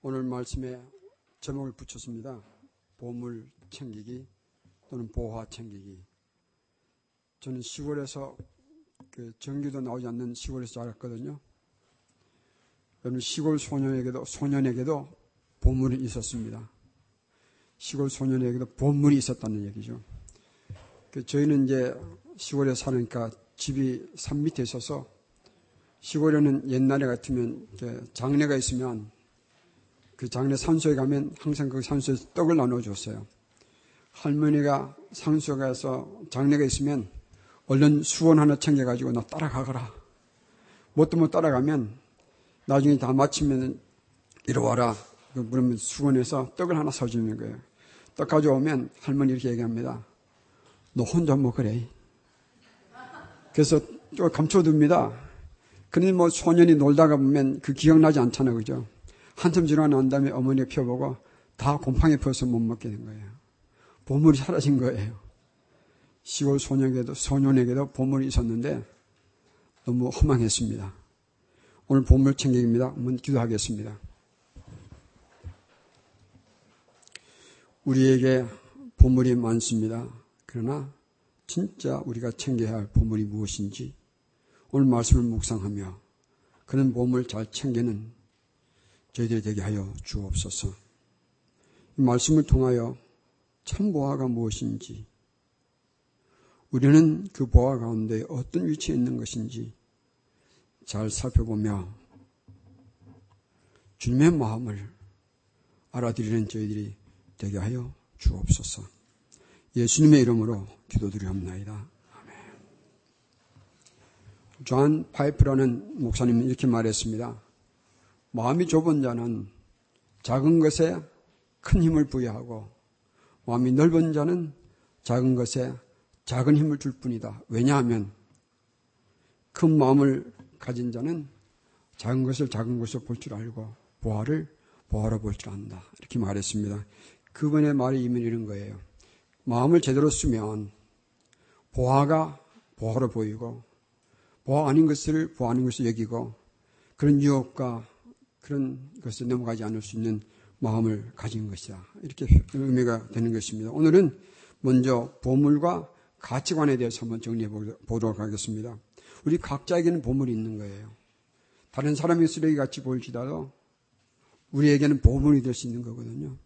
오늘 말씀에 제목을 붙였습니다. 보물 챙기기 또는 보화 챙기기. 저는 시골에서 그 전기도 나오지 않는 시골에서 자랐거든요. 여러분 시골 소년에게도 소년에게도 보물이 있었습니다. 시골 소년에게도 보물이 있었다는 얘기죠. 그 저희는 이제 시골에 사니까 집이 산 밑에 있어서 시골에는 옛날에 같으면 장례가 있으면 그 장례 산소에 가면 항상 그 산소에서 떡을 나눠줬어요. 할머니가 산소에 가서 장례가 있으면 얼른 수건 하나 챙겨가지고 나 따라가거라. 뭣도 못 따라가면 나중에 다 마치면 이리 와라. 그러면 수건에서 떡을 하나 사주는 거예요. 떡 가져오면 할머니 이렇게 얘기합니다. 너 혼자 먹으래. 그래서 또 감춰둡니다. 그런데 뭐 소년이 놀다가 보면 그 기억나지 않잖아요. 그죠? 한참 지나고 난 다음에 어머니가 펴보고 다 곰팡이 펴서 못 먹게 된 거예요. 보물이 사라진 거예요. 시골 소년에게도, 소년에게도 보물이 있었는데 너무 허망했습니다. 오늘 보물 챙기기입니다. 한번 기도하겠습니다. 우리에게 보물이 많습니다. 그러나 진짜 우리가 챙겨야 할 보물이 무엇인지 오늘 말씀을 묵상하며 그런 보물 잘 챙기는 저희들이 되게 하여 주옵소서. 이 말씀을 통하여 참 보화가 무엇인지, 우리는 그 보화 가운데 어떤 위치에 있는 것인지 잘 살펴보며 주님의 마음을 알아들이는 저희들이 되게 하여 주옵소서. 예수님의 이름으로 기도드리옵나이다. 아멘. 존 파이퍼라는 목사님은 이렇게 말했습니다. 마음이 좁은 자는 작은 것에 큰 힘을 부여하고 마음이 넓은 자는 작은 것에 작은 힘을 줄 뿐이다. 왜냐하면 큰 마음을 가진 자는 작은 것을 작은 것으로 볼 줄 알고 보화를 보화로 볼 줄 안다. 이렇게 말했습니다. 그분의 말이 이면 이런 거예요. 마음을 제대로 쓰면 보화가 보화로 보이고 보화 아닌 것을 보화 아닌 것을 여기고 그런 유혹과 그런 것을 넘어가지 않을 수 있는 마음을 가진 것이다. 이렇게 의미가 되는 것입니다. 오늘은 먼저 보물과 가치관에 대해서 한번 정리해 보도록 하겠습니다. 우리 각자에게는 보물이 있는 거예요. 다른 사람이 쓰레기 같이 보일지라도 우리에게는 보물이 될 수 있는 거거든요.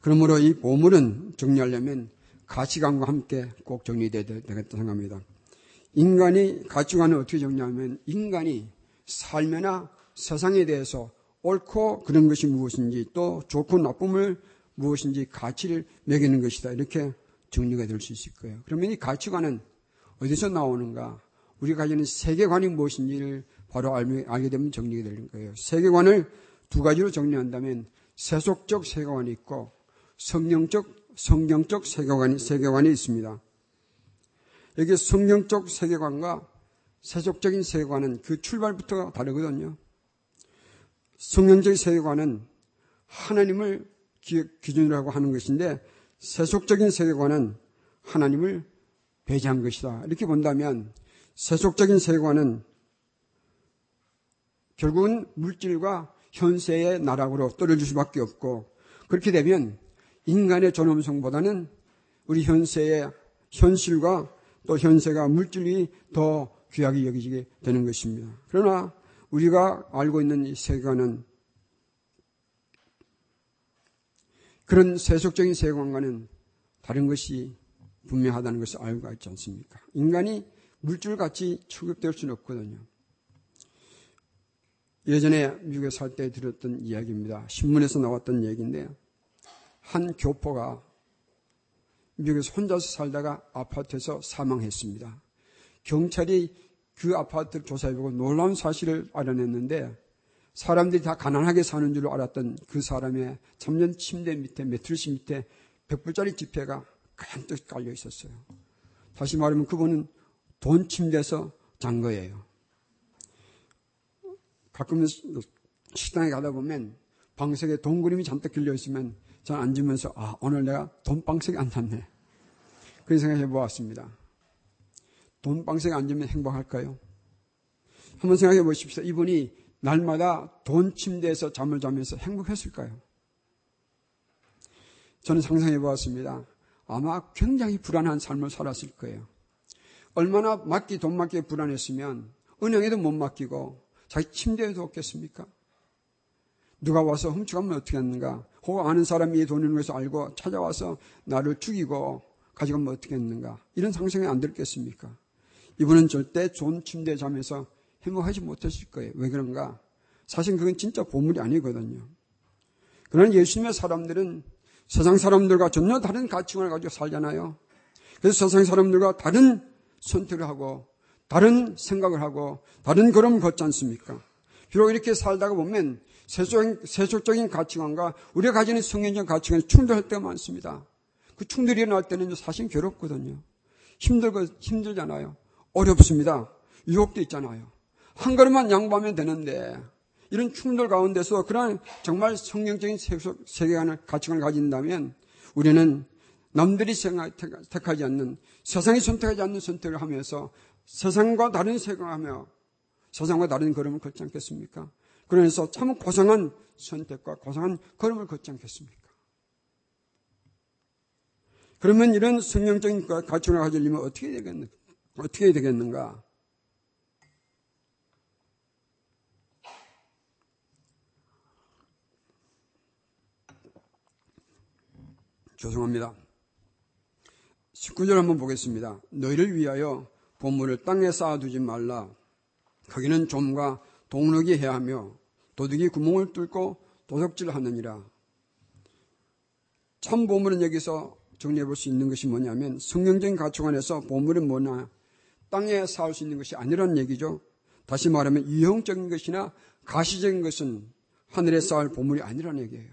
그러므로 이 보물은 정리하려면 가치관과 함께 꼭 정리돼야 되겠다 생각합니다. 인간이 가치관을 어떻게 정리하면 인간이 삶이나 세상에 대해서 옳고 그런 것이 무엇인지 또 좋고 나쁨을 무엇인지 가치를 매기는 것이다. 이렇게 정리가 될 수 있을 거예요. 그러면 이 가치관은 어디서 나오는가? 우리가 가지는 세계관이 무엇인지를 바로 알게 되면 정리가 되는 거예요. 세계관을 두 가지로 정리한다면 세속적 세계관이 있고 성령적, 성경적 세계관이, 세계관이 있습니다. 여기 성경적 세계관과 세속적인 세계관은 그 출발부터 다르거든요. 성령적 세계관은 하나님을 기준으로 하고 하는 것인데 세속적인 세계관은 하나님을 배제한 것이다. 이렇게 본다면 세속적인 세계관은 결국은 물질과 현세의 나락으로 떨어질 수밖에 없고 그렇게 되면 인간의 존엄성보다는 우리 현세의 현실과 또 현세가 물질이 더 귀하게 여기지게 되는 것입니다. 그러나 우리가 알고 있는 이 세계관은 그런 세속적인 세계관과는 다른 것이 분명하다는 것을 알고 있지 않습니까? 인간이 물질같이 취급될 수는 없거든요. 예전에 미국에 살 때 들었던 이야기입니다. 신문에서 나왔던 얘기인데 한 교포가 미국에서 혼자서 살다가 아파트에서 사망했습니다. 경찰이 그 아파트를 조사해보고 놀라운 사실을 알아냈는데 사람들이 다 가난하게 사는 줄 알았던 그 사람의 참전 침대 밑에 매트리스 밑에 100불짜리 지폐가 간뜩 깔려 있었어요. 다시 말하면 그분은 돈 침대에서 잔 거예요. 가끔 식당에 가다 보면 방석에 돈 그림이 잔뜩 길려 있으면 저는 앉으면서 아 오늘 내가 돈 방석에 앉았네. 그런 생각해 보았습니다. 돈방석에 앉으면 행복할까요? 한번 생각해 보십시오. 이분이 날마다 돈 침대에서 잠을 자면서 행복했을까요? 저는 상상해 보았습니다. 아마 굉장히 불안한 삶을 살았을 거예요. 얼마나 맡기 돈 맡기에 불안했으면 은행에도 못 맡기고 자기 침대에도 없겠습니까? 누가 와서 훔쳐가면 어떻게 했는가? 혹은 아는 사람이 이 돈을 위해서 알고 찾아와서 나를 죽이고 가져가면 어떻게 했는가? 이런 상상이 안 들겠습니까? 이분은 절대 좋은 침대에 자면서 행복하지 못했을 거예요. 왜 그런가? 사실 그건 진짜 보물이 아니거든요. 그러나 예수님의 사람들은 세상 사람들과 전혀 다른 가치관을 가지고 살잖아요. 그래서 세상 사람들과 다른 선택을 하고 다른 생각을 하고 다른 걸음을 걷지 않습니까? 비록 이렇게 살다가 보면 세속, 세속적인 가치관과 우리가 가지는 성경적 가치관이 충돌할 때가 많습니다. 그 충돌이 일어날 때는 사실 괴롭거든요. 힘들고, 힘들잖아요. 어렵습니다. 유혹도 있잖아요. 한 걸음만 양보하면 되는데, 이런 충돌 가운데서 그런 정말 성경적인 세계관을, 가치관을 가진다면, 우리는 남들이 생각, 택하지 않는, 세상이 선택하지 않는 선택을 하면서 세상과 다른 생각을 하며 세상과 다른 걸음을 걷지 않겠습니까? 그래서 참 고상한 선택과 고상한 걸음을 걷지 않겠습니까? 그러면 이런 성경적인 가치관을 가지려면 어떻게 되겠는가? 어떻게 되겠는가? 죄송합니다. 19절 한번 보겠습니다. 너희를 위하여 보물을 땅에 쌓아두지 말라. 거기는 좀과 동력이 해하며 도둑이 구멍을 뚫고 도둑질 하느니라. 참 보물은 여기서 정리해 볼 수 있는 것이 뭐냐면 성경적인 가치관에서 보물은 뭐냐 땅에 쌓을 수 있는 것이 아니라는 얘기죠. 다시 말하면 유형적인 것이나 가시적인 것은 하늘에 쌓을 보물이 아니라는 얘기예요.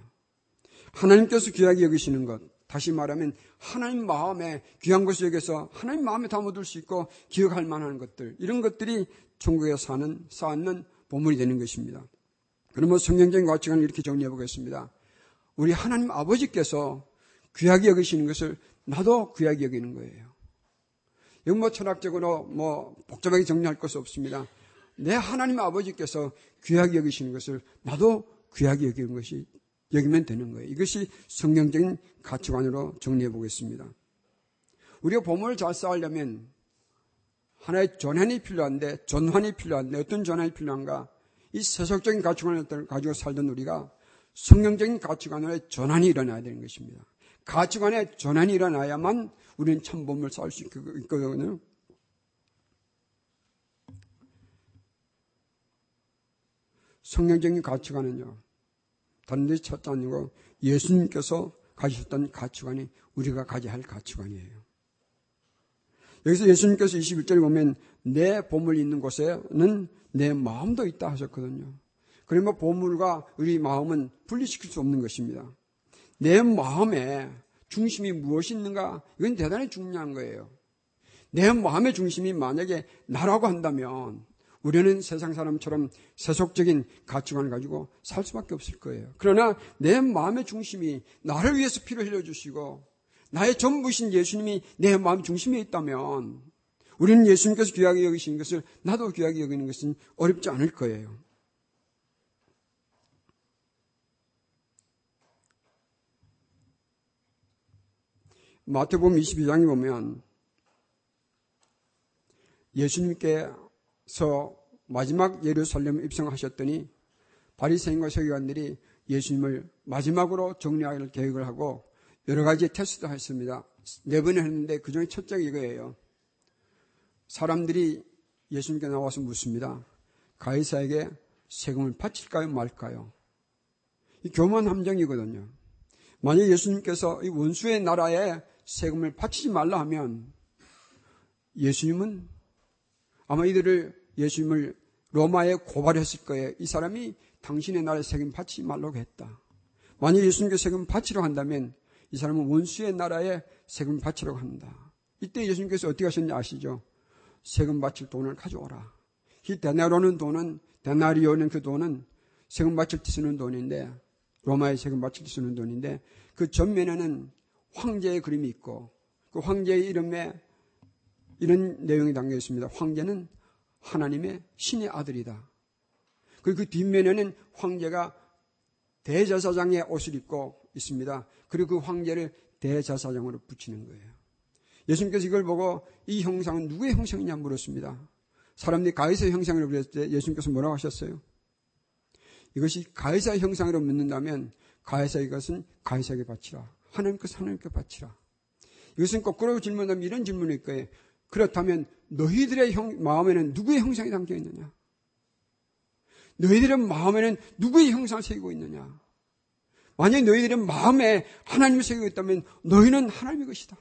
하나님께서 귀하게 여기시는 것, 다시 말하면 하나님 마음에 귀한 것을 여기서 하나님 마음에 담아둘 수 있고 기억할 만한 것들, 이런 것들이 천국에 사는, 쌓는 보물이 되는 것입니다. 그러면 성경적인 가치관을 이렇게 정리해 보겠습니다. 우리 하나님 아버지께서 귀하게 여기시는 것을 나도 귀하게 여기는 거예요. 뭐 철학적으로 뭐 복잡하게 정리할 것이 없습니다. 내 하나님 아버지께서 귀하게 여기시는 것을 나도 귀하게 여기는 것이 여기면 되는 거예요. 이것이 성경적인 가치관으로 정리해 보겠습니다. 우리가 보물을 잘 쌓으려면 하나의 전환이 필요한데 전환이 필요한데 어떤 전환이 필요한가? 이 세속적인 가치관을 가지고 살던 우리가 성경적인 가치관의 전환이 일어나야 되는 것입니다. 가치관의 전환이 일어나야만 우리는 참범을 쌓을 수 있거든요. 성경적인 가치관은요, 데 찾지 않고 예수님께서 가지셨던 가치관이 우리가 가져야 할 가치관이에요. 여기서 예수님께서 21절에 보면 내 보물 있는 곳에는 내 마음도 있다 하셨거든요. 그러면 보물과 우리 마음은 분리시킬 수 없는 것입니다. 내 마음에 중심이 무엇이 있는가? 이건 대단히 중요한 거예요. 내 마음의 중심이 만약에 나라고 한다면 우리는 세상 사람처럼 세속적인 가치관을 가지고 살 수밖에 없을 거예요. 그러나 내 마음의 중심이 나를 위해서 피를 흘려주시고 나의 전부신 예수님이 내 마음 중심에 있다면 우리는 예수님께서 귀하게 여기시는 것을 나도 귀하게 여기는 것은 어렵지 않을 거예요. 마태복음 22장에 보면 예수님께서 마지막 예루살렘 입성하셨더니 바리새인과 서기관들이 예수님을 마지막으로 정리할 계획을 하고 여러 가지 테스트도 했습니다. 네 번을 했는데 그 중에 첫째가 이거예요. 사람들이 예수님께 나와서 묻습니다. 가이사에게 세금을 바칠까요 말까요? 이 교만 함정이거든요. 만약 예수님께서 이 원수의 나라에 세금을 바치지 말라 하면 예수님은 아마 이들을 예수님을 로마에 고발했을 거예요. 이 사람이 당신의 나라에 세금 바치지 말라고 했다. 만약 예수님께 세금 바치려 한다면 이 사람은 원수의 나라에 세금 바치려고 한다. 이때 예수님께서 어떻게 하셨는지 아시죠? 세금 바칠 돈을 가져오라. 이 데나로는 돈은 데나리오는 그 돈은 세금 바칠 때 쓰는 돈인데 로마에 세금 바칠 때 쓰는 돈인데 그 전면에는 황제의 그림이 있고 그 황제의 이름에 이런 내용이 담겨 있습니다. 황제는 하나님의 신의 아들이다. 그리고 그 뒷면에는 황제가 대제사장의 옷을 입고 있습니다. 그리고 그 황제를 대제사장으로 붙이는 거예요. 예수님께서 이걸 보고 이 형상은 누구의 형상이냐 물었습니다. 사람들이 가이사의 형상이라고 그랬을 때 예수님께서 뭐라고 하셨어요? 이것이 가이사의 형상으로 묻는다면 가이사 이것은 가이사에게 바치라. 하나님께서 하나님께 바치라. 이것은 거꾸로 질문하면 이런 질문일 거예요. 그렇다면 너희들의 형, 마음에는 누구의 형상이 담겨 있느냐? 너희들의 마음에는 누구의 형상을 새기고 있느냐? 만약 너희들의 마음에 하나님을 새기고 있다면 너희는 하나님의 것이다.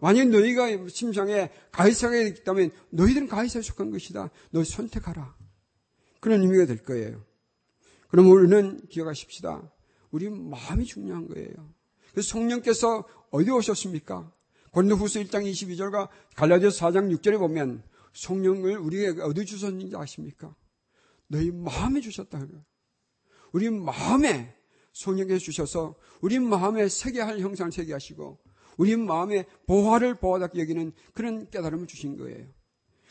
만약 너희가 심상에 가이사가 있다면 너희들은 가이사에 속한 것이다. 너희 선택하라. 그런 의미가 될 거예요. 그럼 우리는 기억하십시다. 우리 마음이 중요한 거예요. 그래서 성령께서 어디 오셨습니까? 고린도 후서 1장 22절과 갈라디아서 4장 6절에 보면 성령을 우리에게 어디 주셨는지 아십니까? 너희 마음에 주셨다. 우리 마음에 성령께서 주셔서 우리 마음에 세계 할 형상을 세계 하시고 우리 마음에 보화를 보화다 여기는 그런 깨달음을 주신 거예요.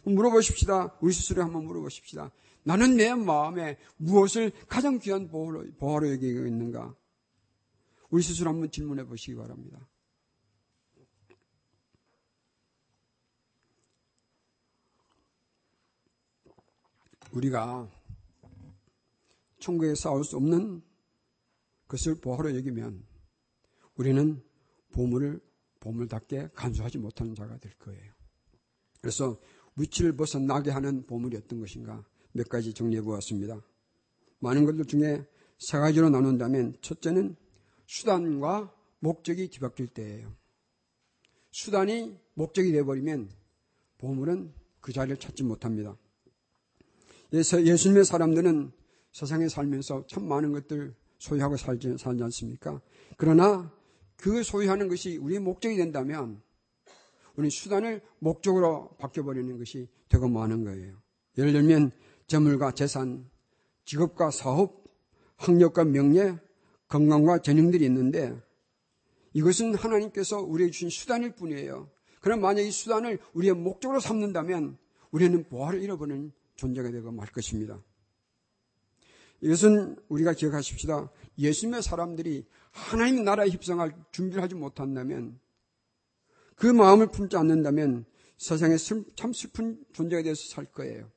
물어보십시다. 우리 스스로 한번 물어보십시다. 나는 내 마음에 무엇을 가장 귀한 보화로, 보화로 여기고 있는가? 우리 스스로 한번 질문해 보시기 바랍니다. 우리가 천국에 싸울 수 없는 것을 보화로 여기면 우리는 보물을 보물답게 간수하지 못하는 자가 될 거예요. 그래서 위치를 벗어나게 하는 보물이 어떤 것인가 몇 가지 정리해 보았습니다. 많은 것들 중에 세 가지로 나눈다면 첫째는 수단과 목적이 뒤바뀔 때예요. 수단이 목적이 되어버리면 보물은 그 자리를 찾지 못합니다. 예수님의 사람들은 세상에 살면서 참 많은 것들 소유하고 살지, 살지 않습니까? 그러나 그 소유하는 것이 우리의 목적이 된다면 우리 수단을 목적으로 바뀌어버리는 것이 되고 많은 거예요. 예를 들면 재물과 재산, 직업과 사업, 학력과 명예, 건강과 재능들이 있는데 이것은 하나님께서 우리에게 주신 수단일 뿐이에요. 그럼 만약 이 수단을 우리의 목적으로 삼는다면 우리는 보화를 잃어버리는 존재가 되고 말 것입니다. 이것은 우리가 기억하십시다. 예수님의 사람들이 하나님 나라에 입성할 준비를 하지 못한다면 그 마음을 품지 않는다면 세상에 참 슬픈 존재가 되어서 살 거예요.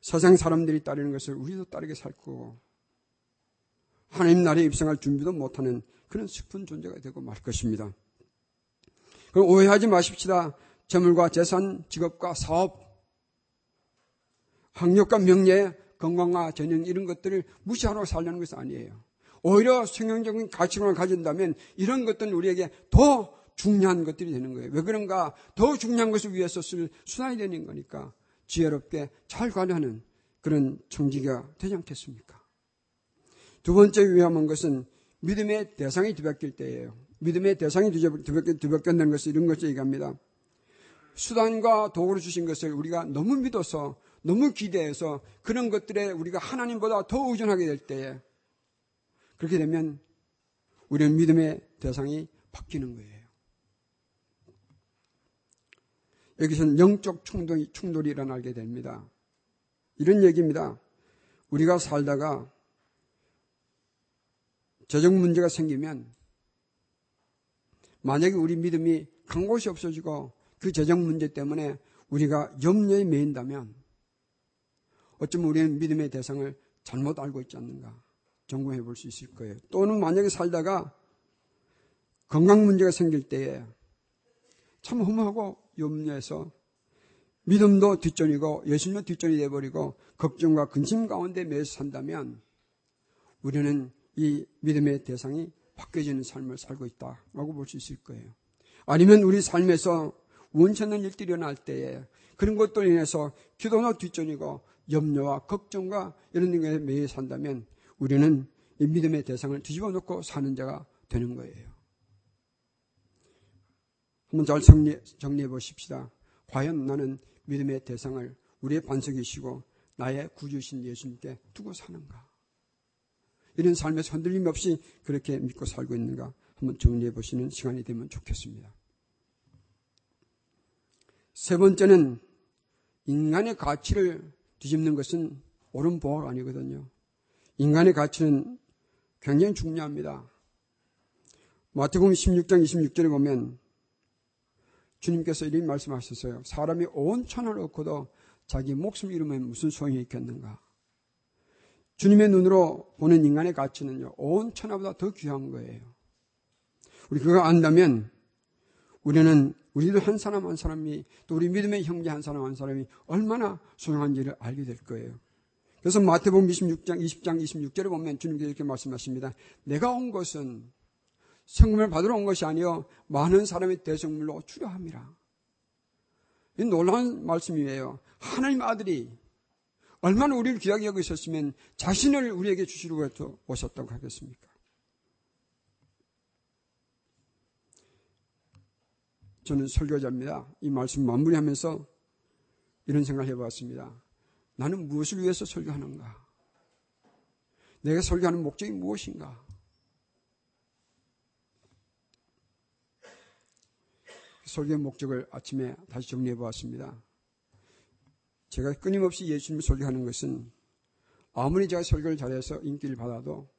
세상 사람들이 따르는 것을 우리도 따르게 살 거고 하나님 나라에 입성할 준비도 못하는 그런 슬픈 존재가 되고 말 것입니다. 그럼 오해하지 마십시다. 재물과 재산, 직업과 사업, 학력과 명예, 건강과 전형 이런 것들을 무시하고 살려는 것은 아니에요. 오히려 성경적인 가치관을 가진다면 이런 것들은 우리에게 더 중요한 것들이 되는 거예요. 왜 그런가? 더 중요한 것을 위해서 쓸 순환이 되는 거니까 지혜롭게 잘 관리하는 그런 청지가 되지 않겠습니까? 두 번째 위험한 것은 믿음의 대상이 뒤바뀔 때예요. 믿음의 대상이 뒤바뀐다는 것은 이런 것을 얘기합니다. 수단과 도구를 주신 것을 우리가 너무 믿어서 너무 기대해서 그런 것들에 우리가 하나님보다 더 의존하게 될 때에 그렇게 되면 우리는 믿음의 대상이 바뀌는 거예요. 여기서는 영적 충돌이, 충돌이 일어나게 됩니다. 이런 얘기입니다. 우리가 살다가 재정 문제가 생기면 만약에 우리 믿음이 간 곳이 없어지고 그 재정 문제 때문에 우리가 염려에 매인다면 어쩌면 우리는 믿음의 대상을 잘못 알고 있지 않는가 점검해 볼 수 있을 거예요. 또는 만약에 살다가 건강 문제가 생길 때에 참 허무하고 염려해서 믿음도 뒷전이고 예수님도 뒷전이 되어버리고 걱정과 근심 가운데 매서 산다면 우리는 이 믿음의 대상이 바뀌어지는 삶을 살고 있다라고 볼 수 있을 거예요. 아니면 우리 삶에서 않는 일들이 일어날 때에 그런 것들로 인해서 기도도 뒷전이고 염려와 걱정과 이런 것에 매여 산다면 우리는 이 믿음의 대상을 뒤집어 놓고 사는 자가 되는 거예요. 한번 잘 정리, 정리해 보십시다. 과연 나는 믿음의 대상을 우리의 반석이시고 나의 구주신 예수님께 두고 사는가? 이런 삶에서 흔들림 없이 그렇게 믿고 살고 있는가? 한번 정리해 보시는 시간이 되면 좋겠습니다. 세 번째는 인간의 가치를 뒤집는 것은 옳은 보호가 아니거든요. 인간의 가치는 굉장히 중요합니다. 마태복음 16장 26절에 보면 주님께서 이런 말씀하셨어요. 사람이 온 천하를 얻고도 자기 목숨 잃으면 무슨 소용이 있겠는가? 주님의 눈으로 보는 인간의 가치는요, 온 천하보다 더 귀한 거예요. 우리 그거 안다면 우리는 우리도 한 사람 한 사람이 또 우리 믿음의 형제 한 사람 한 사람이 얼마나 소중한지를 알게 될 거예요. 그래서 마태복음 26장 20장 26절에 보면 주님께서 이렇게 말씀하십니다. 내가 온 것은 성금을 받으러 온 것이 아니요 많은 사람의 대성물로 주려 함이라. 이 놀라운 말씀이에요. 하나님 아들이 얼마나 우리를 귀하게 여기 있었으면 자신을 우리에게 주시려고 오셨다고 하겠습니까? 저는 설교자입니다. 이 말씀 마무리하면서 이런 생각을 해봤습니다. 나는 무엇을 위해서 설교하는가? 내가 설교하는 목적이 무엇인가? 설교의 목적을 아침에 다시 정리해 보았습니다. 제가 끊임없이 예수님을 설교하는 것은 아무리 제가 설교를 잘해서 인기를 받아도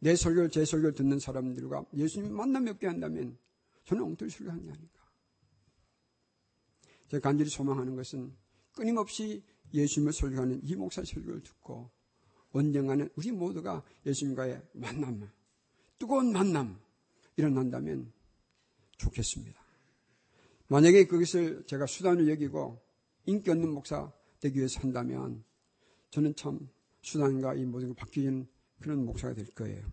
내 설교를 제 설교를 듣는 사람들과 예수님 만남 몇개 한다면 저는 엉터리 설교하는 게 아닌가. 제가 간절히 소망하는 것은 끊임없이 예수님을 설교하는 이 목사 설교를 듣고 언젠가는 우리 모두가 예수님과의 만남, 뜨거운 만남 일어난다면 좋겠습니다. 만약에 그것을 제가 수단을 여기고 인기 없는 목사 되기 위해서 한다면 저는 참 수단과 이 모든 걸 바뀌는 그런 목사가 될 거예요.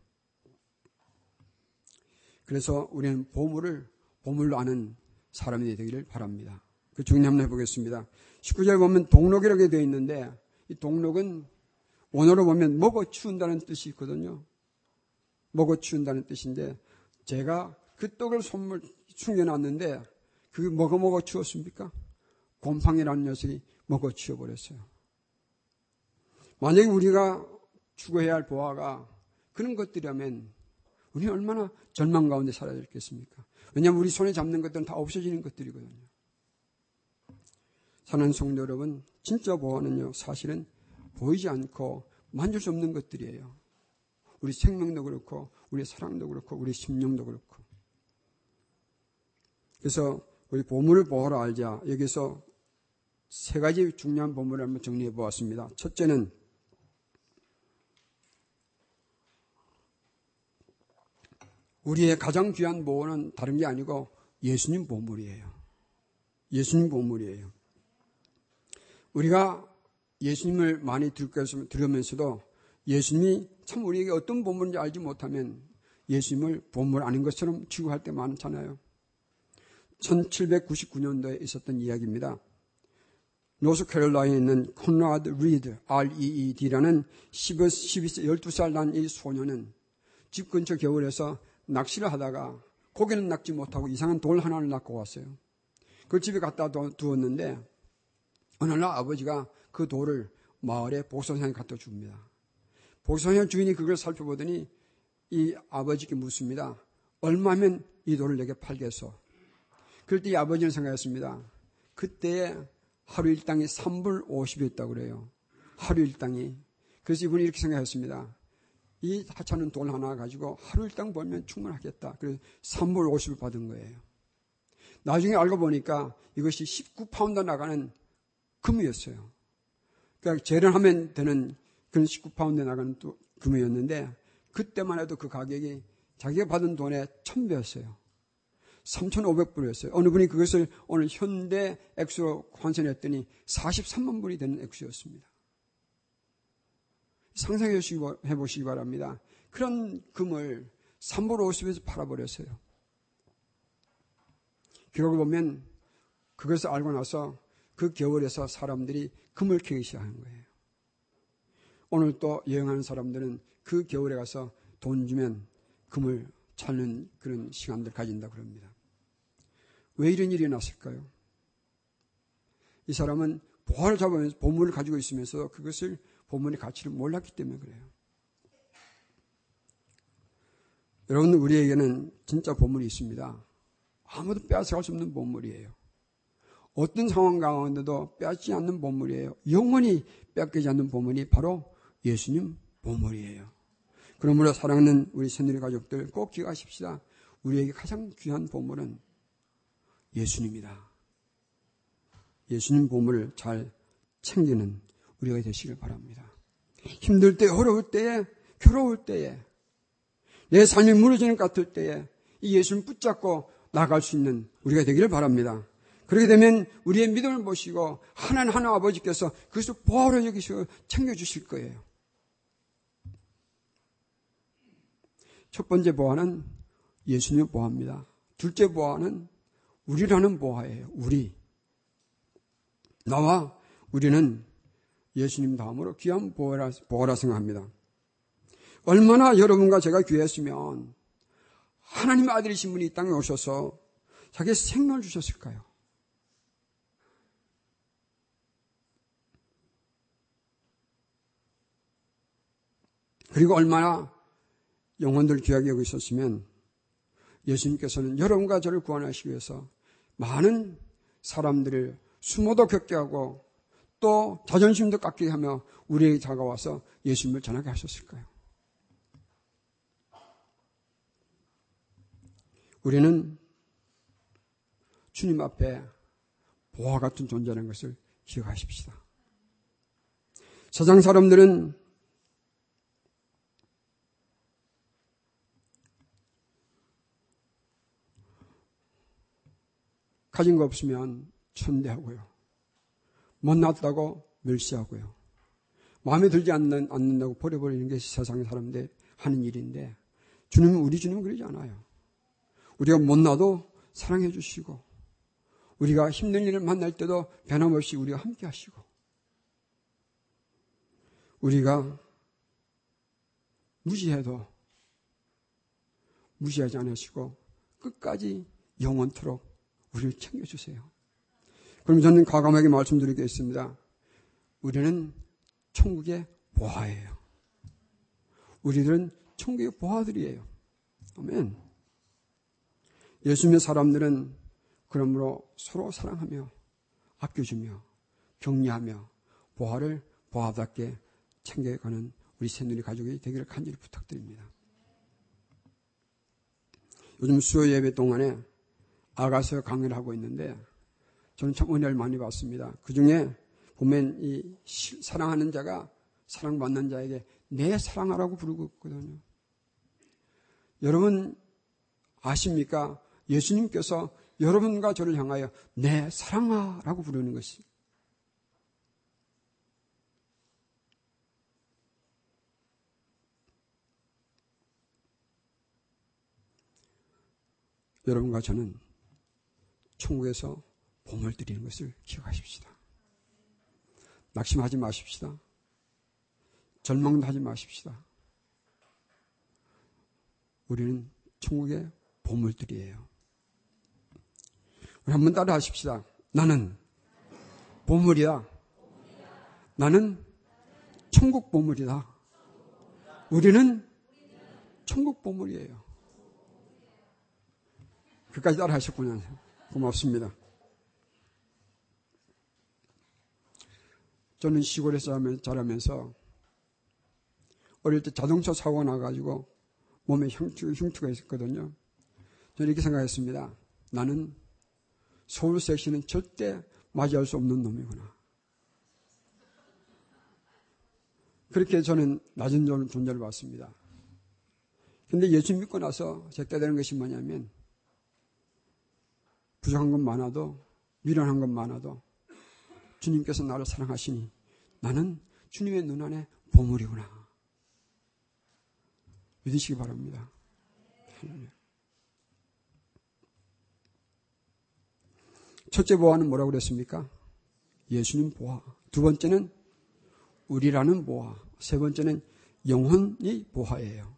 그래서 우리는 보물을 보물로 아는 사람이 되기를 바랍니다. 그 정리 한번 해보겠습니다. 19절 보면 동록이라고 되어 있는데 이 동록은 원어로 보면 먹어 치운다는 뜻이 있거든요. 먹어 치운다는 뜻인데 제가 그 떡을 선물 숨겨놨는데 그게 먹어 먹어 치웠습니까? 곰팡이라는 녀석이 먹어 치워버렸어요. 만약에 우리가 추구해야 할 보아가 그런 것들이라면 우리 얼마나 절망 가운데 살아야 되겠습니까? 왜냐하면 우리 손에 잡는 것들은 다 없어지는 것들이거든요. 사는 성도 여러분, 진짜 보호는요, 사실은 보이지 않고 만질 수 없는 것들이에요. 우리 생명도 그렇고, 우리 사랑도 그렇고, 우리 심령도 그렇고. 그래서 우리 보물을 보호라 알자. 여기서 세 가지 중요한 보물을 한번 정리해 보았습니다. 첫째는 우리의 가장 귀한 보화는 다른 게 아니고 예수님 보물이에요. 예수님 보물이에요. 우리가 예수님을 많이 들으면서도 예수님이 참 우리에게 어떤 보물인지 알지 못하면 예수님을 보물 아닌 것처럼 취급할 때 많잖아요. 1799년도에 있었던 이야기입니다. 노스캐롤라이나에 있는 콘라드 리드, R-E-E-D라는 12, 12살 난 이 소녀는 집 근처 겨울에서 낚시를 하다가 고기는 낚지 못하고 이상한 돌 하나를 낚고 왔어요. 그 집에 갖다 두었는데 어느 날 아버지가 그 돌을 마을에 복선상에 갖다 줍니다. 복선상 주인이 그걸 살펴보더니 이 아버지께 묻습니다. 얼마면 이 돌을 내게 팔겠소? 그럴 때 이 아버지는 생각했습니다. 그때 하루 일당이 3불 50이었다고 그래요. 하루 일당이. 그래서 이분이 이렇게 생각했습니다. 이 하찮은 돌 하나 가지고 하루 일당 벌면 충분하겠다. 그래서 3불 50을 받은 거예요. 나중에 알고 보니까 이것이 19파운드 나가는 금이었어요. 그러니까 제련하면 되는 그런 19파운드 나가는 또 금이었는데 그때만 해도 그 가격이 자기가 받은 돈의 천배였어요. 3,500불이었어요. 어느 분이 그것을 오늘 현대 액수로 환산했더니 43만 불이 되는 액수였습니다. 상상해 보시기 바랍니다. 그런 금을 3불 50에서 팔아버렸어요. 기록을 보면 그것을 알고 나서 그 겨울에서 사람들이 금을 캐기 시작하는 거예요. 오늘 또 여행하는 사람들은 그 겨울에 가서 돈 주면 금을 찾는 그런 시간들 가진다 그럽니다. 왜 이런 일이 났을까요? 이 사람은 보화를 잡으면서 보물을 가지고 있으면서 그것을 보물의 가치를 몰랐기 때문에 그래요. 여러분, 우리에게는 진짜 보물이 있습니다. 아무도 빼앗아갈 수 없는 보물이에요. 어떤 상황 가운데도 빼앗지 않는 보물이에요. 영원히 빼앗기지 않는 보물이 바로 예수님 보물이에요. 그러므로 사랑하는 우리 새누리 가족들 꼭 기억하십시다. 우리에게 가장 귀한 보물은 예수님이다. 예수님 보물을 잘 챙기는 우리가 되시길 바랍니다. 힘들 때, 어려울 때에, 괴로울 때에, 내 삶이 무너지는 것 같을 때에 이 예수님 붙잡고 나갈 수 있는 우리가 되기를 바랍니다. 그렇게 되면 우리의 믿음을 보시고 하나님 하나 아버지께서 그것을 보호로 여기시고 챙겨주실 거예요. 첫 번째 보화는 예수님의 보화입니다. 둘째 보화는 우리라는 보화예요. 우리. 나와 우리는 예수님 다음으로 귀한 보호라, 보호라 생각합니다. 얼마나 여러분과 제가 귀했으면 하나님의 아들이신 분이 이 땅에 오셔서 자기의 생명을 주셨을까요? 그리고 얼마나 영혼들 귀하게 여기 있었으면 예수님께서는 여러분과 저를 구원하시기 위해서 많은 사람들을 수모도 겪게 하고 또 자존심도 깎게 하며 우리에게 다가와서 예수님을 전하게 하셨을까요? 우리는 주님 앞에 보화 같은 존재라는 것을 기억하십시다. 세상 사람들은 가진 거 없으면 천대하고요. 못났다고 멸시하고요. 마음에 들지 않는, 않는다고 버려버리는 게 세상의 사람들 하는 일인데 주님은 우리 주님은 그러지 않아요. 우리가 못나도 사랑해 주시고 우리가 힘든 일을 만날 때도 변함없이 우리가 함께 하시고 우리가 무시해도 무시하지 않으시고 끝까지 영원토록 우리를 챙겨주세요. 그럼 저는 과감하게 말씀드리겠습니다. 우리는 천국의 보화예요. 우리들은 천국의 보화들이에요. 아멘. 예수님의 사람들은 그러므로 서로 사랑하며 아껴주며 격려하며 보화를 보화답게 챙겨가는 우리 새누리 가족이 되기를 간절히 부탁드립니다. 요즘 수요 예배 동안에 아가서 강의를 하고 있는데 저는 참 은혜를 많이 받습니다. 그 중에 보면 이 사랑하는 자가 사랑받는 자에게 내 사랑하라고 부르고 있거든요. 여러분 아십니까? 예수님께서 여러분과 저를 향하여 내 사랑하라고 부르는 것이 여러분과 저는 천국에서 봄을 드리는 것을 기억하십시다. 낙심하지 마십시다. 절망도 하지 마십시다. 우리는 천국의 보물들이에요. 우리 한번 따라 하십시다. 나는 보물이다. 나는 천국 보물이다. 우리는 천국 보물이에요. 그까지 따라 하셨군요. 고맙습니다. 저는 시골에서 자라면서 어릴 때 자동차 사고가 나가지고 몸에 흉투, 흉투가 있었거든요. 저는 이렇게 생각했습니다. 나는 서울 섹시는 절대 맞이할 수 없는 놈이구나. 그렇게 저는 낮은 존재를 봤습니다. 근데 예수 믿고 나서 제가 깨달은 것이 뭐냐면 부족한 건 많아도 미련한 건 많아도 주님께서 나를 사랑하시니 나는 주님의 눈 안에 보물이구나. 믿으시기 바랍니다. 첫째 보아는 뭐라고 그랬습니까? 예수님 보아. 두 번째는 우리라는 보아. 세 번째는 영혼이 보아예요.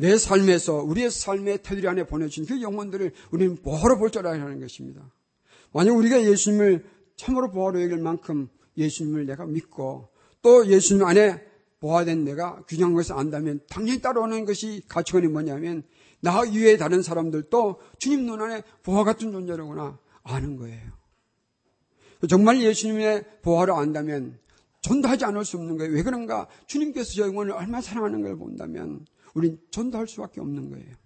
내 삶에서 우리의 삶의 테두리 안에 보내준 그 영혼들을 우리는 보호로 볼 줄 알아야 하는 것입니다. 만약 우리가 예수님을 참으로 보호로 여길 만큼 예수님을 내가 믿고 또 예수님 안에 보호된 내가 균형한 것을 안다면 당연히 따라오는 것이 가치관이 뭐냐면 나 이외의 다른 사람들도 주님 눈 안에 보호 같은 존재로구나 아는 거예요. 정말 예수님의 보화를 안다면 전도하지 않을 수 없는 거예요. 왜 그런가? 주님께서 저 영혼을 얼마나 사랑하는 걸 본다면 우린 전도할 수밖에 없는 거예요.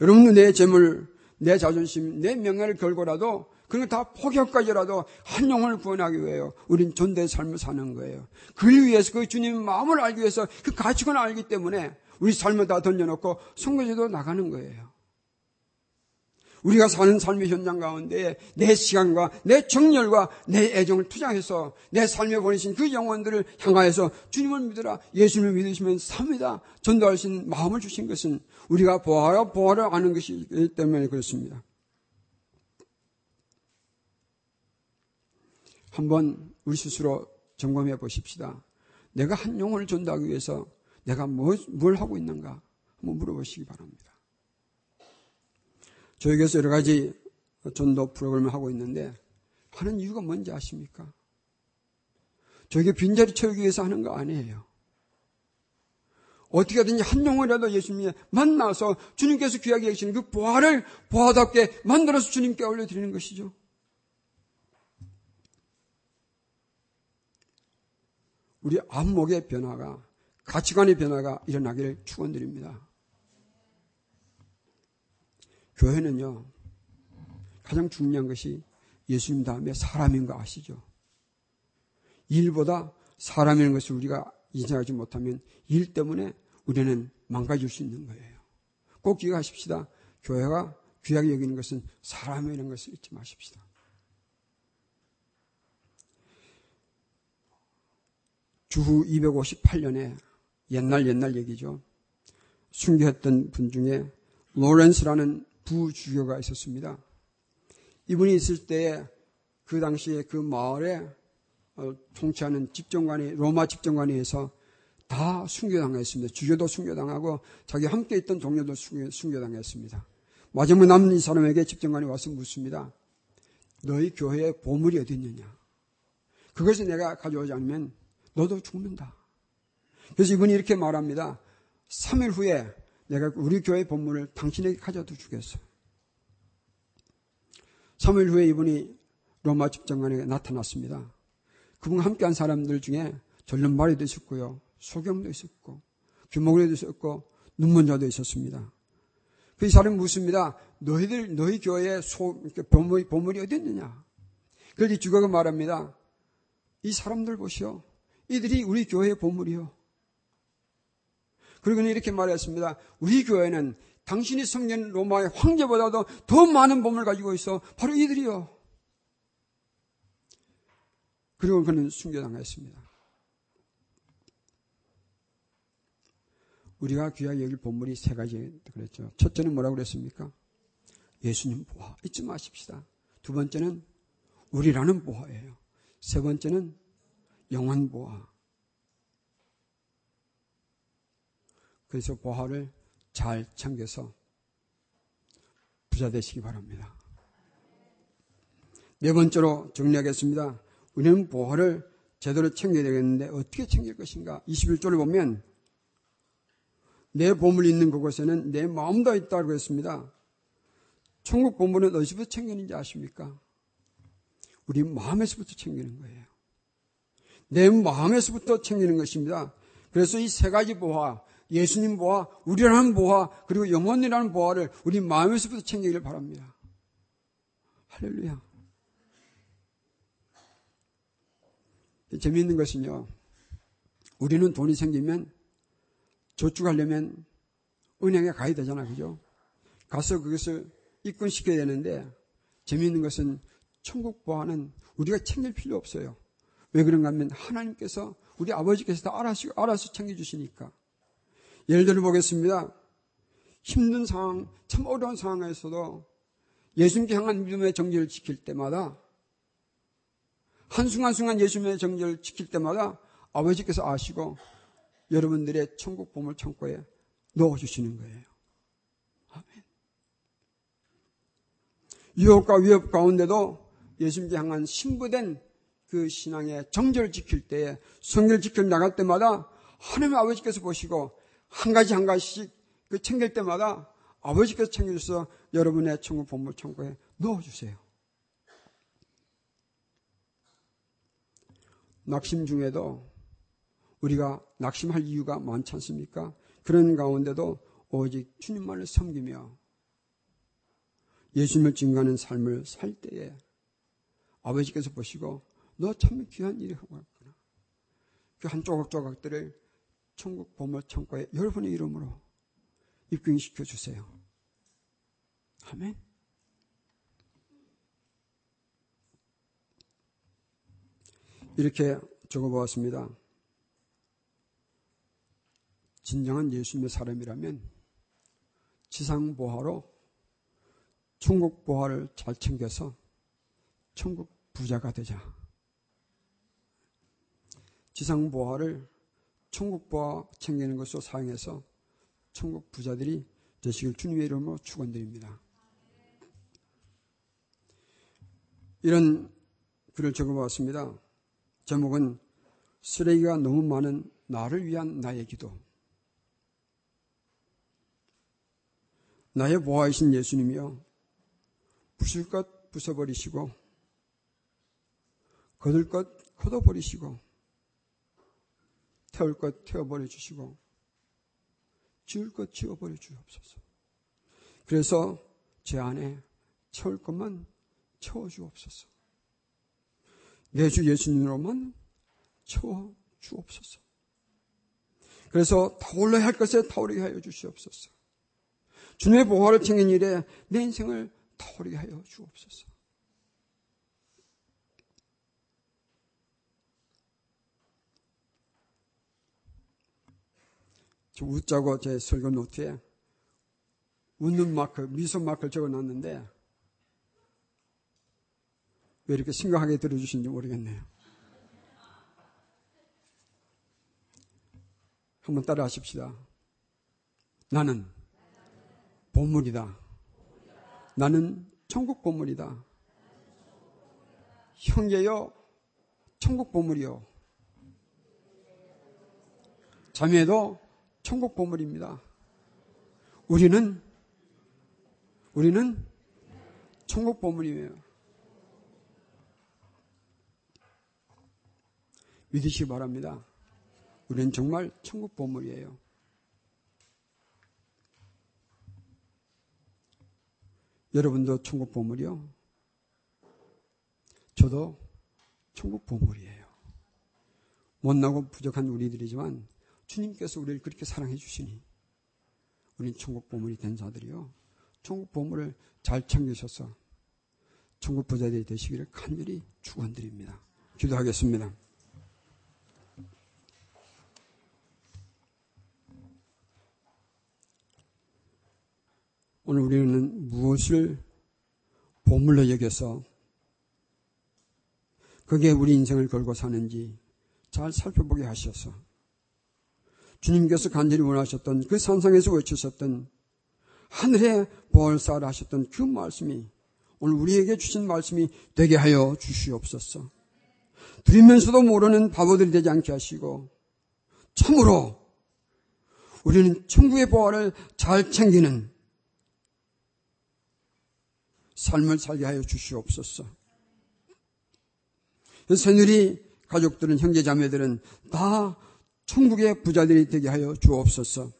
여러분도 내 재물, 내 자존심, 내 명예를 걸고라도 그런 거 다 포기할까지라도 한 영혼을 구원하기 위해요. 우린 존대의 삶을 사는 거예요. 그를 위해서 그 주님의 마음을 알기 위해서 그 가치관을 알기 때문에 우리 삶을 다 던져놓고 선거제도 나가는 거예요. 우리가 사는 삶의 현장 가운데 내 시간과 내 정열과 내 애정을 투자해서 내 삶에 보내신 그 영혼들을 향하여서 주님을 믿으라 예수님을 믿으시면 삽니다. 전도할 수 있는 마음을 주신 것은 우리가 보아야 보아를 아는 것이기 때문에 그렇습니다. 한번 우리 스스로 점검해 보십시다. 내가 한 영혼을 전도하기 위해서 내가 뭐, 뭘 하고 있는가 한번 물어보시기 바랍니다. 저에게서 여러 가지 전도 프로그램을 하고 있는데 하는 이유가 뭔지 아십니까? 저에게 빈자리 채우기 위해서 하는 거 아니에요. 어떻게든지 한 영혼이라도 예수님이 만나서 주님께서 귀하게 계시는 그 보화를 보화답게 만들어서 주님께 올려드리는 것이죠. 우리 안목의 변화가 가치관의 변화가 일어나기를 축원드립니다. 교회는요, 가장 중요한 것이 예수님 다음에 사람인 거 아시죠? 일보다 사람이라는 것을 우리가 인정하지 못하면 일 때문에 우리는 망가질 수 있는 거예요. 꼭 기억하십시다. 교회가 귀하게 여기는 것은 사람이라는 것을 잊지 마십시다. 주후 258년에 옛날 옛날 얘기죠. 순교했던 분 중에 로렌스라는 부주교가 있었습니다. 이분이 있을 때그 당시에 그 마을에 어, 통치하는 집정관이 로마 집정관에 의해서 다 순교당했습니다. 주교도 순교당하고 자기 함께 있던 동료도 순교 당했습니다. 마지막 남은 이 사람에게 집정관이 와서 묻습니다. 너희 교회에 보물이 어디 있느냐? 그것을 내가 가져오지 않으면 너도 죽는다. 그래서 이분이 이렇게 말합니다. 3일 후에 내가 우리 교회 본문을 당신에게 가져다 주겠어. 3일 후에 이분이 로마 집정관에 나타났습니다. 그분과 함께한 사람들 중에 전륜발이도 있었고요. 소경도 있었고, 규목리도 있었고, 눈먼 자도 있었습니다. 그 사람이 묻습니다. 너희들, 너희 교회에 소, 보물이, 보물이 어디 있느냐? 그래서 주교가 말합니다. 이 사람들 보시오. 이들이 우리 교회의 보물이요. 그리고 이렇게 말했습니다. 우리 교회는 당신이 성년 로마의 황제보다도 더 많은 보물 가지고 있어. 바로 이들이요. 그리고 그는 순교당했습니다. 우리가 귀하게 여길 보물이 세 가지 그랬죠. 첫째는 뭐라고 그랬습니까? 예수님 보화. 잊지 마십시다. 두 번째는 우리라는 보화예요. 세 번째는 영원 보화. 그래서 보화를 잘 챙겨서 부자 되시기 바랍니다. 네 번째로 정리하겠습니다. 우리는 보화를 제대로 챙겨야 되겠는데 어떻게 챙길 것인가? 21절을 보면 내 보물이 있는 그곳에는 내 마음도 있다고 했습니다. 천국 보물은 어디서부터 챙기는지 아십니까? 우리 마음에서부터 챙기는 거예요. 내 마음에서부터 챙기는 것입니다. 그래서 이 세 가지 보화, 예수님 보아, 우리라는 보아, 그리고 영원이라는 보아를 우리 마음에서부터 챙기기를 바랍니다. 할렐루야. 재미있는 것은요, 우리는 돈이 생기면 저축하려면 은행에 가야 되잖아, 그죠? 가서 그것을 입금시켜야 되는데, 재미있는 것은 천국 보아는 우리가 챙길 필요 없어요. 왜 그런가 하면 하나님께서 우리 아버지께서 다 알아서, 알아서 챙겨주시니까. 예를 들어 보겠습니다. 힘든 상황, 참 어려운 상황에서도 예수님께 향한 믿음의 정지를 지킬 때마다 한순간순간 예수님의 정지를 지킬 때마다 아버지께서 아시고 여러분들의 천국 보물 창고에 넣어주시는 거예요. 아멘. 유혹과 위협 가운데도 예수님께 향한 신부된 그 신앙의 정절을 지킬 때에 성결 지켜 나갈 때마다 하나님 아버지께서 보시고 한 가지 한 가지씩 그 챙길 때마다 아버지께서 챙겨주셔서 여러분의 천국 본물 창고에 넣어주세요. 낙심 중에도 우리가 낙심할 이유가 많지 않습니까? 그런 가운데도 오직 주님만을 섬기며 예수님을 증거하는 삶을 살 때에 아버지께서 보시고 너 참 귀한 일을 하고 왔구나. 그 한 조각조각들을 천국 보물 창고에 여러분의 이름으로 입금시켜 주세요. 아멘. 이렇게 적어보았습니다. 진정한 예수님의 사람이라면 지상 보화로 천국 보화를 잘 챙겨서 천국 부자가 되자. 지상 보화를 천국보화 챙기는 것으로 사용해서 천국 부자들이 되시길 주님의 이름으로 축원드립니다. 이런 글을 적어봤습니다. 제목은 쓰레기가 너무 많은 나를 위한 나의 기도. 나의 보아이신 예수님이여 부술 것 부숴버리시고 거둘 것 걷어버리시고 태울 것 태워버려 주시고 지울 것 지워버려 주옵소서. 그래서 제 안에 채울 것만 채워 주옵소서. 내 주 예수님으로만 채워 주옵소서. 그래서 타올라야 할 것에 타오르게 하여 주시옵소서. 주님의 보화를 챙긴 일에 내 인생을 타오르게 하여 주옵소서. 웃자고 제 설교 노트에 웃는 마크, 미소 마크를 적어 놨는데 왜 이렇게 심각하게 들어주신지 모르겠네요. 한번 따라 하십시다. 나는 보물이다. 나는 천국 보물이다. 형제여, 천국 보물이요. 자매도 천국 보물입니다. 우리는, 우리는 천국 보물이에요. 믿으시기 바랍니다. 우리는 정말 천국 보물이에요. 여러분도 천국 보물이요? 저도 천국 보물이에요. 못나고 부족한 우리들이지만 주님께서 우리를 그렇게 사랑해 주시니 우리는 천국 보물이 된 자들이요. 천국 보물을 잘 챙기셔서 천국 부자들이 되시기를 간절히 축원드립니다. 기도하겠습니다. 오늘 우리는 무엇을 보물로 여겨서 그게 우리 인생을 걸고 사는지 잘 살펴보게 하셔서 주님께서 간절히 원하셨던 그 산상에서 외치셨던 하늘에 보활사를 하셨던 그 말씀이 오늘 우리에게 주신 말씀이 되게 하여 주시옵소서. 들으면서도 모르는 바보들이 되지 않게 하시고 참으로 우리는 천국의 보활을 잘 챙기는 삶을 살게 하여 주시옵소서. 새누리 가족들은 형제 자매들은 다 천국의 부자들이 되게 하여 주옵소서.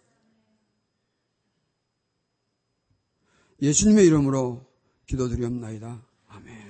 예수님의 이름으로 기도드리옵나이다. 아멘.